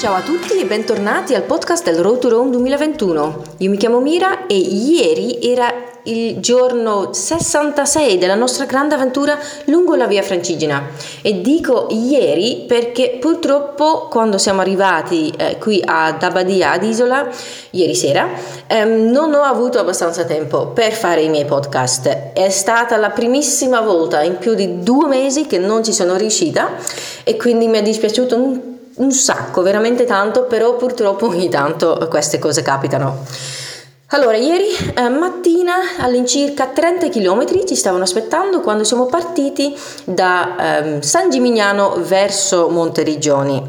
Ciao a tutti e bentornati al podcast del Road to Rome 2021. Io mi chiamo Mira e ieri era il giorno 66 della nostra grande avventura lungo la via Francigena e dico ieri perché purtroppo quando siamo arrivati eh, qui ad Abadia ad Isola ieri sera ehm, non ho avuto abbastanza tempo per fare i miei podcast è stata la primissima volta in più di due mesi che non ci sono riuscita e quindi mi è dispiaciuto un, un sacco veramente tanto però purtroppo ogni tanto queste cose capitano allora, ieri eh, mattina all'incirca 30 km ci stavano aspettando quando siamo partiti da eh, San Gimignano verso Monteriggioni.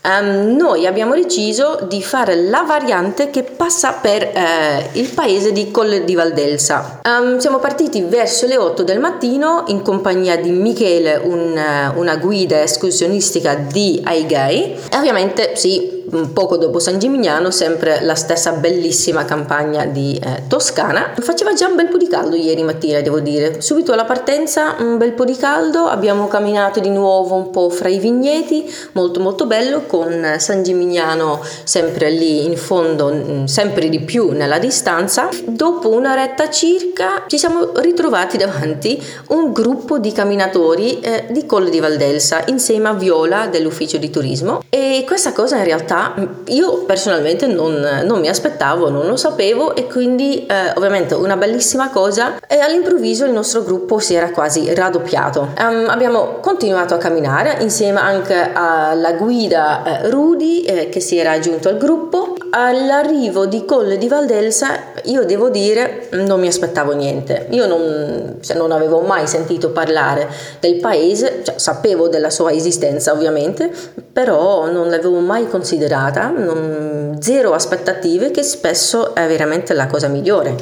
Um, noi abbiamo deciso di fare la variante che passa per eh, il paese di Colle di Valdelsa. Um, siamo partiti verso le 8 del mattino in compagnia di Michele, un, una guida escursionistica di Aigai e ovviamente sì, poco dopo San Gimignano, sempre la stessa bellissima campagna di eh, Toscana. Faceva già un bel po' di caldo ieri mattina, devo dire. Subito alla partenza un bel po' di caldo, abbiamo camminato di nuovo un po' fra i vigneti, molto molto bello, con San Gimignano sempre lì in fondo, mm, sempre di più nella distanza. Dopo un'oretta circa ci siamo ritrovati davanti un gruppo di camminatori eh, di Colle di Valdelsa insieme a Viola dell'ufficio di turismo e questa cosa in realtà io personalmente non, non, mi aspettavo, non lo sapevo e quindi eh, ovviamente una bellissima cosa e all'improvviso il nostro gruppo si era quasi raddoppiato. Um, abbiamo continuato a camminare insieme anche alla guida eh, Rudy eh, che si era aggiunto al gruppo. All'arrivo di Colle di Valdelsa io devo dire non mi aspettavo niente, io non, cioè, non avevo mai sentito parlare del paese, cioè, sapevo della sua esistenza ovviamente, però non l'avevo mai considerata, non, zero aspettative, che spesso è veramente la cosa migliore.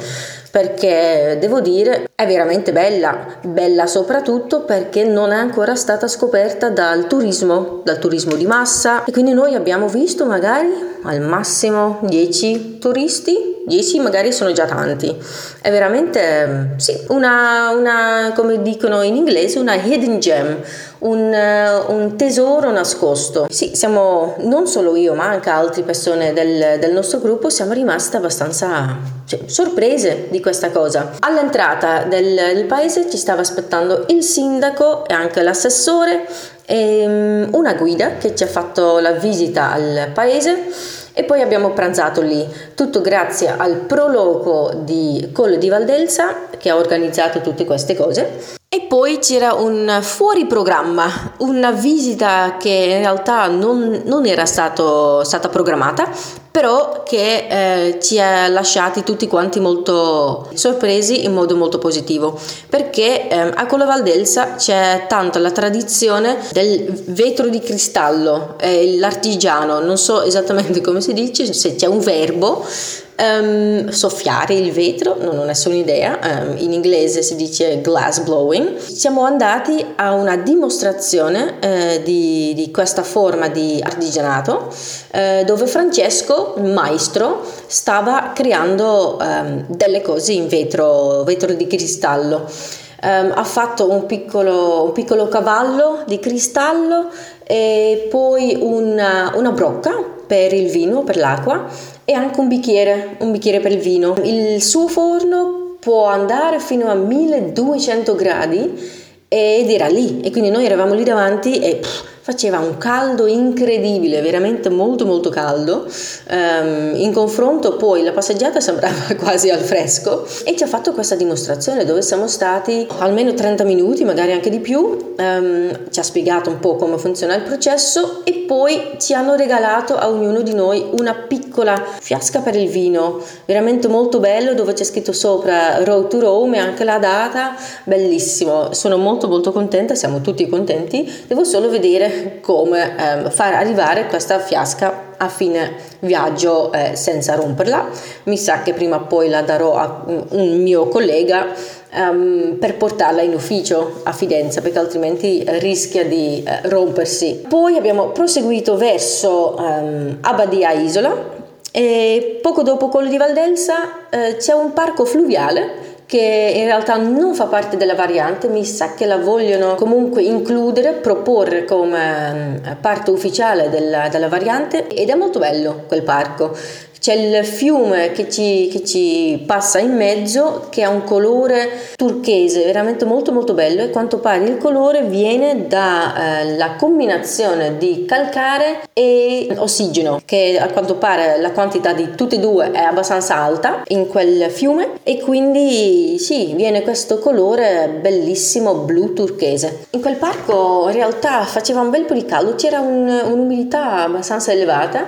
Perché devo dire è veramente bella, bella soprattutto perché non è ancora stata scoperta dal turismo, dal turismo di massa. E quindi noi abbiamo visto magari al massimo 10 turisti. 10 magari sono già tanti. È veramente, sì, una, una come dicono in inglese, una hidden gem, un, un, tesoro nascosto. Sì, siamo, non solo io, ma anche altre persone del, del nostro gruppo, siamo rimaste abbastanza cioè, sorprese di questa cosa. All'entrata del, del paese ci stava aspettando il sindaco e anche l'assessore e mm, una guida che ci ha fatto la visita al paese e poi abbiamo pranzato lì, tutto grazie al proloco di Colle di Valdelsa che ha organizzato tutte queste cose. E poi c'era un fuori programma, una visita che in realtà non, non era stato, stata programmata, però che eh, ci ha lasciati tutti quanti molto sorpresi in modo molto positivo, perché eh, a Colle Valdelsa c'è tanto la tradizione del vetro di cristallo, eh, l'artigiano, non so esattamente come si dice, se c'è un verbo, Um, soffiare il vetro, no, non è solo un'idea, um, in inglese si dice glass blowing. Siamo andati a una dimostrazione uh, di, di, questa forma di artigianato uh, dove Francesco, il maestro, stava creando um, delle cose in vetro, vetro di cristallo. ha fatto un piccolo, un piccolo cavallo di cristallo e poi una, una brocca per il vino, per l'acqua e anche un bicchiere, un bicchiere per il vino. Il suo forno può andare fino a 1200 gradi ed era lì e quindi noi eravamo lì davanti e pff, faceva un caldo incredibile, veramente molto molto caldo. Um, in confronto poi la passeggiata sembrava quasi al fresco e ci ha fatto questa dimostrazione dove siamo stati almeno 30 minuti, magari anche di più. Um, ci ha spiegato un po' come funziona il processo e poi ci hanno regalato a ognuno di noi una piccola fiasca per il vino, veramente molto bello dove c'è scritto sopra Road to Rome anche la data, bellissimo. Sono molto molto contenta, siamo tutti contenti. Devo solo vedere come eh, far arrivare questa fiasca a fine viaggio eh, senza romperla. Mi sa che prima o poi la darò a un mio collega um, per portarla in ufficio a Fidenza perché altrimenti rischia di eh, rompersi. Poi abbiamo proseguito verso um, Abbadia Isola e poco dopo quello di Valdelsa eh, c'è un parco fluviale che in realtà non fa parte della variante, mi sa che la vogliono comunque includere, proporre come mm, parte ufficiale della, della variante ed è molto bello quel parco. C'è il fiume che ci, che ci, passa in mezzo che ha un colore turchese veramente molto molto bello e quanto pare il colore viene dalla eh, combinazione di calcare e ossigeno che a quanto pare la quantità di tutti e due è abbastanza alta in quel fiume e quindi sì viene questo colore bellissimo blu turchese. In quel parco in realtà faceva un bel po' di caldo c'era un, un'umidità abbastanza elevata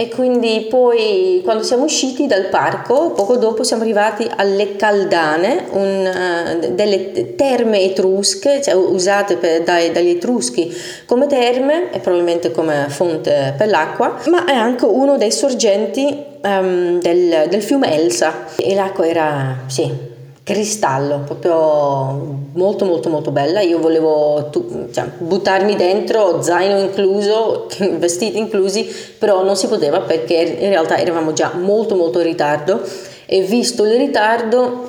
e quindi poi quando siamo usciti dal parco, poco dopo siamo arrivati alle Caldane, un, uh, delle terme etrusche, cioè usate per, dai, dagli etruschi come terme e probabilmente come fonte per l'acqua, ma è anche uno dei sorgenti um, del, del fiume Elsa. E l'acqua era, sì, cristallo, proprio molto molto molto bella. Io volevo tu, cioè, buttarmi dentro, zaino incluso, vestiti inclusi, però non si poteva perché in realtà eravamo già molto molto in ritardo e visto il ritardo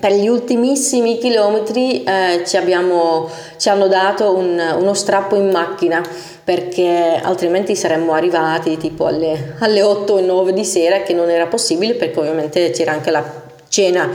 per gli ultimissimi chilometri eh, ci, abbiamo, ci, hanno dato un, uno strappo in macchina perché altrimenti saremmo arrivati tipo alle, alle 8 o 9 di sera che non era possibile perché ovviamente c'era anche la cena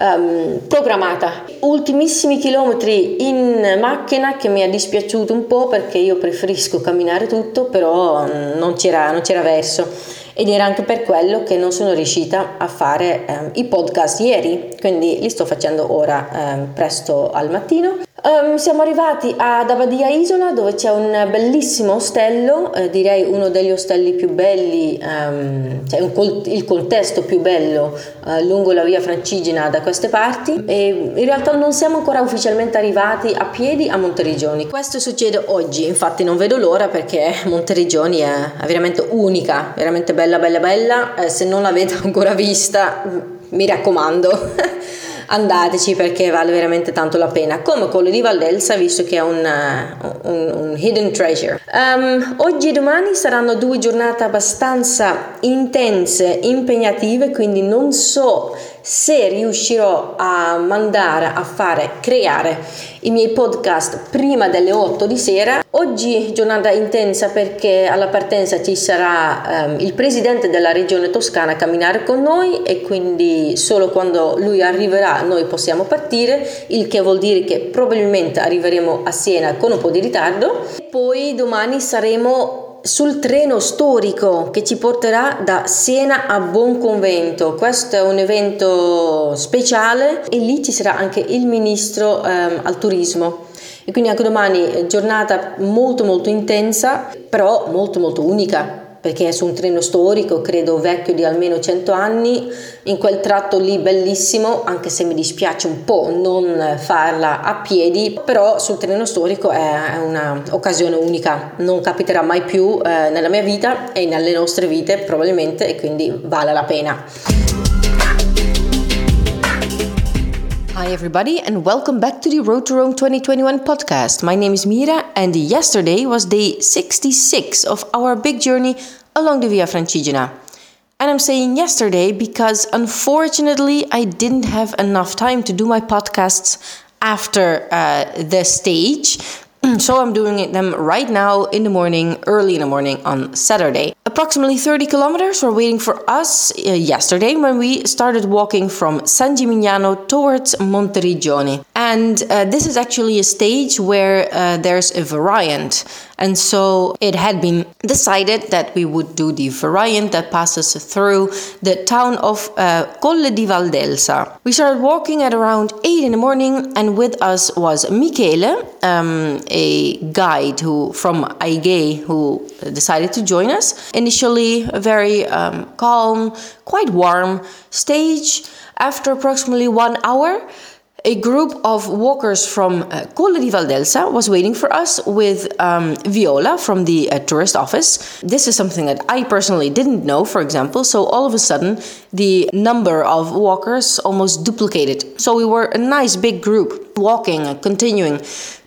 um, programmata. Ultimissimi chilometri in macchina che mi è dispiaciuto un po' perché io preferisco camminare tutto, però um, non, c'era, non c'era verso ed era anche per quello che non sono riuscita a fare um, i podcast ieri, quindi li sto facendo ora um, presto al mattino Um, siamo arrivati ad Abadia Isola dove c'è un bellissimo ostello, eh, direi uno degli ostelli più belli, um, cioè col- il contesto più bello uh, lungo la via Francigena da queste parti e in realtà non siamo ancora ufficialmente arrivati a piedi a Monteriggioni. Questo succede oggi, infatti non vedo l'ora perché Monteriggioni è, è veramente unica, veramente bella bella bella, eh, se non l'avete ancora vista mi raccomando. andateci perché vale veramente tanto la pena, come quello di Valdelsa visto che è un, uh, un, un hidden treasure. Um, oggi e domani saranno due giornate abbastanza intense, impegnative, quindi non so se riuscirò a mandare a fare, creare i miei podcast prima delle 8 di sera. Oggi giornata intensa perché alla partenza ci sarà um, il presidente della regione toscana a camminare con noi e quindi solo quando lui arriverà noi possiamo partire, il che vuol dire che probabilmente arriveremo a Siena con un po' di ritardo. Poi domani saremo sul treno storico che ci porterà da Siena a Buonconvento. Questo è un evento speciale e lì ci sarà anche il ministro ehm, al turismo. E quindi anche domani giornata molto molto intensa, però molto molto unica perché è su un treno storico, credo vecchio di almeno 100 anni, in quel tratto lì bellissimo, anche se mi dispiace un po' non farla a piedi, però sul treno storico è un'occasione unica, non capiterà mai più eh, nella mia vita e nelle nostre vite probabilmente e quindi vale la pena. Hi, everybody, and welcome back to the Road to Rome 2021 podcast. My name is Mira, and yesterday was day 66 of our big journey along the Via Francigena. And I'm saying yesterday because unfortunately I didn't have enough time to do my podcasts after uh, the stage so I'm doing them right now in the morning, early in the morning on Saturday. Approximately 30 kilometers were waiting for us uh, yesterday when we started walking from San Gimignano towards Monteriggioni. And uh, this is actually a stage where uh, there's a variant. And so it had been decided that we would do the variant that passes through the town of uh, Colle di Valdelsa. We started walking at around 8 in the morning, and with us was Michele, um, a guide who from Aige who decided to join us. Initially, a very um, calm, quite warm stage. After approximately one hour, a group of walkers from uh, Colle di Valdelsa was waiting for us with um, Viola from the uh, tourist office. This is something that I personally didn't know, for example, so all of a sudden the number of walkers almost duplicated. So we were a nice big group walking, uh, continuing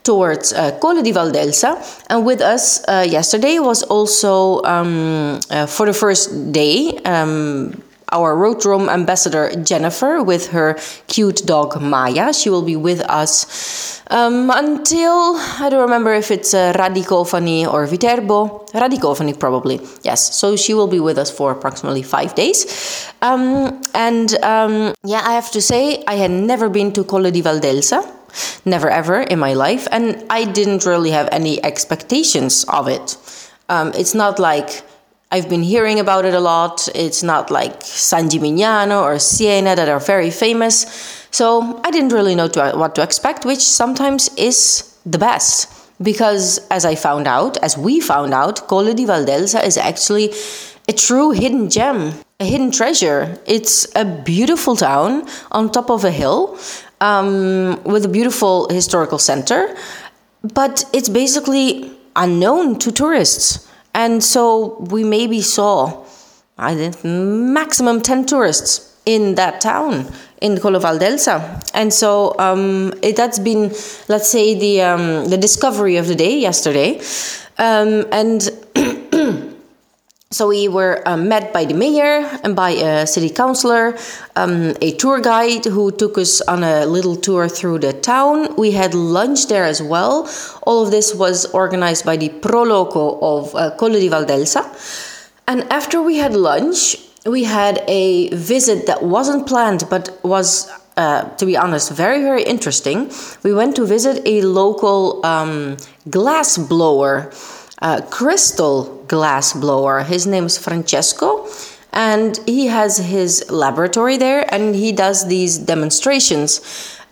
towards uh, Colle di Valdelsa. And with us uh, yesterday was also, um, uh, for the first day, um, our Road Rome ambassador Jennifer with her cute dog Maya. She will be with us um, until I don't remember if it's uh, Radicofani or Viterbo. Radicofani, probably. Yes. So she will be with us for approximately five days. Um, and um, yeah, I have to say, I had never been to Colle di Valdelsa. Never ever in my life. And I didn't really have any expectations of it. Um, it's not like I've been hearing about it a lot. It's not like San Gimignano or Siena that are very famous. So I didn't really know to, what to expect, which sometimes is the best. Because as I found out, as we found out, Colle di Valdelsa is actually a true hidden gem, a hidden treasure. It's a beautiful town on top of a hill um, with a beautiful historical center, but it's basically unknown to tourists. And so we maybe saw, I think, maximum 10 tourists in that town in Colle Valdelsa. And so um, it, that's been, let's say, the, um, the discovery of the day yesterday. Um, and So we were uh, met by the mayor and by a city councilor, um, a tour guide who took us on a little tour through the town. We had lunch there as well. All of this was organized by the Proloco of uh, Colle di Valdelsa. And after we had lunch, we had a visit that wasn't planned but was uh, to be honest, very, very interesting. We went to visit a local um, glass blower crystal glass blower. His name is Francesco, and he has his laboratory there and he does these demonstrations.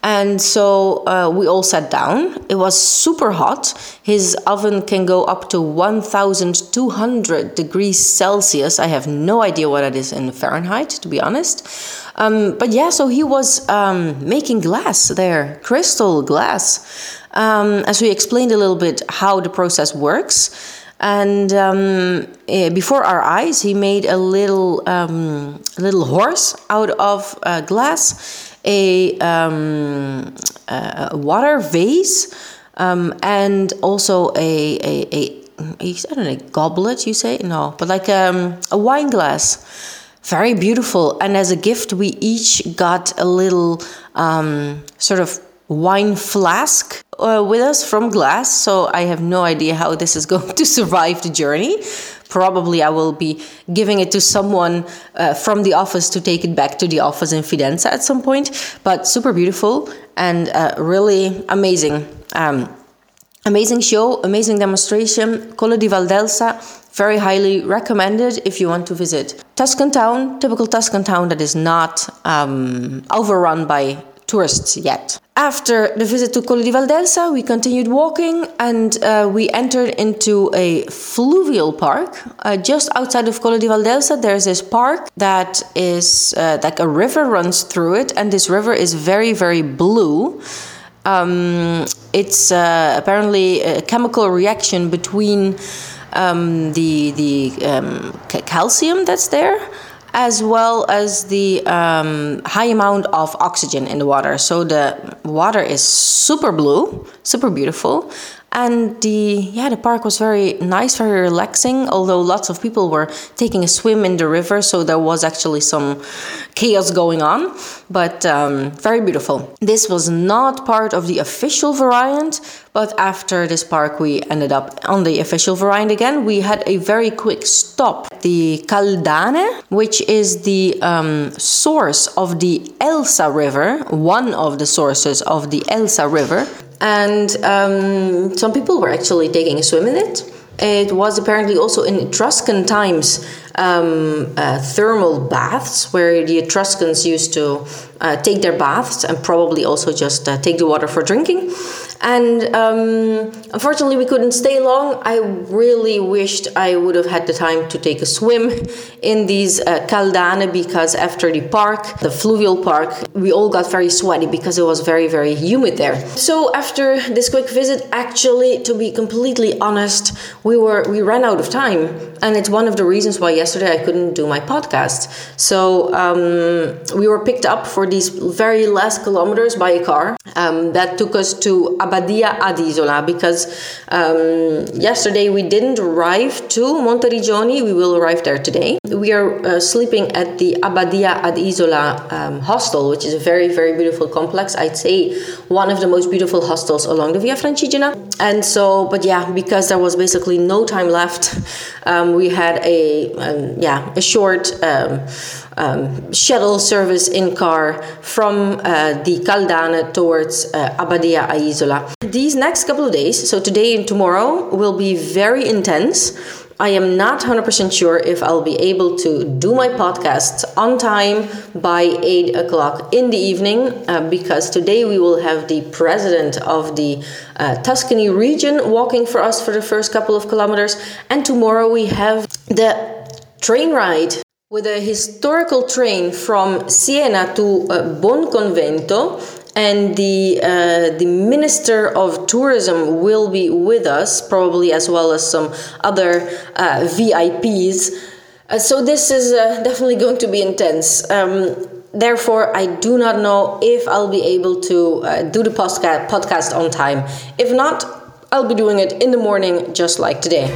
And so uh, we all sat down. It was super hot. His oven can go up to 1200 degrees Celsius. I have no idea what it is in Fahrenheit, to be honest. Um, but yeah, so he was um, making glass there, crystal glass um, as we explained a little bit how the process works. And um, eh, before our eyes, he made a little um, little horse out of uh, glass, a, um, a, water vase, um, and also a, a, a, I don't know, goblet. You say no, but like um, a wine glass very beautiful. And as a gift, we each got a little um, sort of wine flask uh, with us from glass. So I have no idea how this is going to survive the journey. Probably I will be giving it to someone uh, from the office to take it back to the office in Fidenza at some point. But super beautiful and uh, really amazing. Um, amazing show, amazing demonstration. Colle di Valdelsa, very highly recommended if you want to visit Tuscan town, typical Tuscan town that is not um, overrun by tourists yet. After the visit to Colle di Valdelsa, we continued walking and uh, we entered into a fluvial park. Uh, just outside of Colle di Valdelsa, there's this park that is uh, like a river runs through it, and this river is very, very blue. Um, it's uh, apparently a chemical reaction between um, the the um, calcium that's there as well as the um, high amount of oxygen in the water. So the water is super blue, super beautiful, and the yeah the park was very nice very relaxing although lots of people were taking a swim in the river so there was actually some chaos going on but um, very beautiful. This was not part of the official variant but after this park we ended up on the official variant again. We had a very quick stop the caldane which is the um, source of the elsa river one of the sources of the elsa river and um, some people were actually taking a swim in it. It was apparently also in Etruscan times um, uh, thermal baths where the Etruscans used to uh, take their baths and probably also just uh, take the water for drinking. And um, unfortunately, we couldn't stay long. I really wished I would have had the time to take a swim in these uh, caldane because after the park, the fluvial park, we all got very sweaty because it was very, very humid there. So after this quick visit, actually, to be completely honest, we were we ran out of time, and it's one of the reasons why yesterday I couldn't do my podcast. So um, we were picked up for these very last kilometers by a car um, that took us to Abbadia ad Isola because um, yesterday we didn't arrive to Monteriggioni. We will arrive there today. We are uh, sleeping at the Abbadia ad Isola um, hostel, which is a very, very beautiful complex. I'd say one of the most beautiful hostels along the Via Francigena. And so, but yeah, because there was basically no time left, um, we had a um, yeah a short um, um, shuttle service in car from uh, the Caldane towards uh, Abbadia a Isola. These next couple of days, so today and tomorrow, will be very intense. I am not 100% sure if I'll be able to do my podcast on time by 8 o'clock in the evening uh, because today we will have the president of the uh, Tuscany region walking for us for the first couple of kilometers, and tomorrow we have the train ride with a historical train from Siena to uh, Bonconvento and the uh, the minister of tourism will be with us probably as well as some other uh, VIPs uh, so this is uh, definitely going to be intense. Um, therefore I do not know if I'll be able to uh, do the podcast podcast on time. If not I'll be doing it in the morning just like today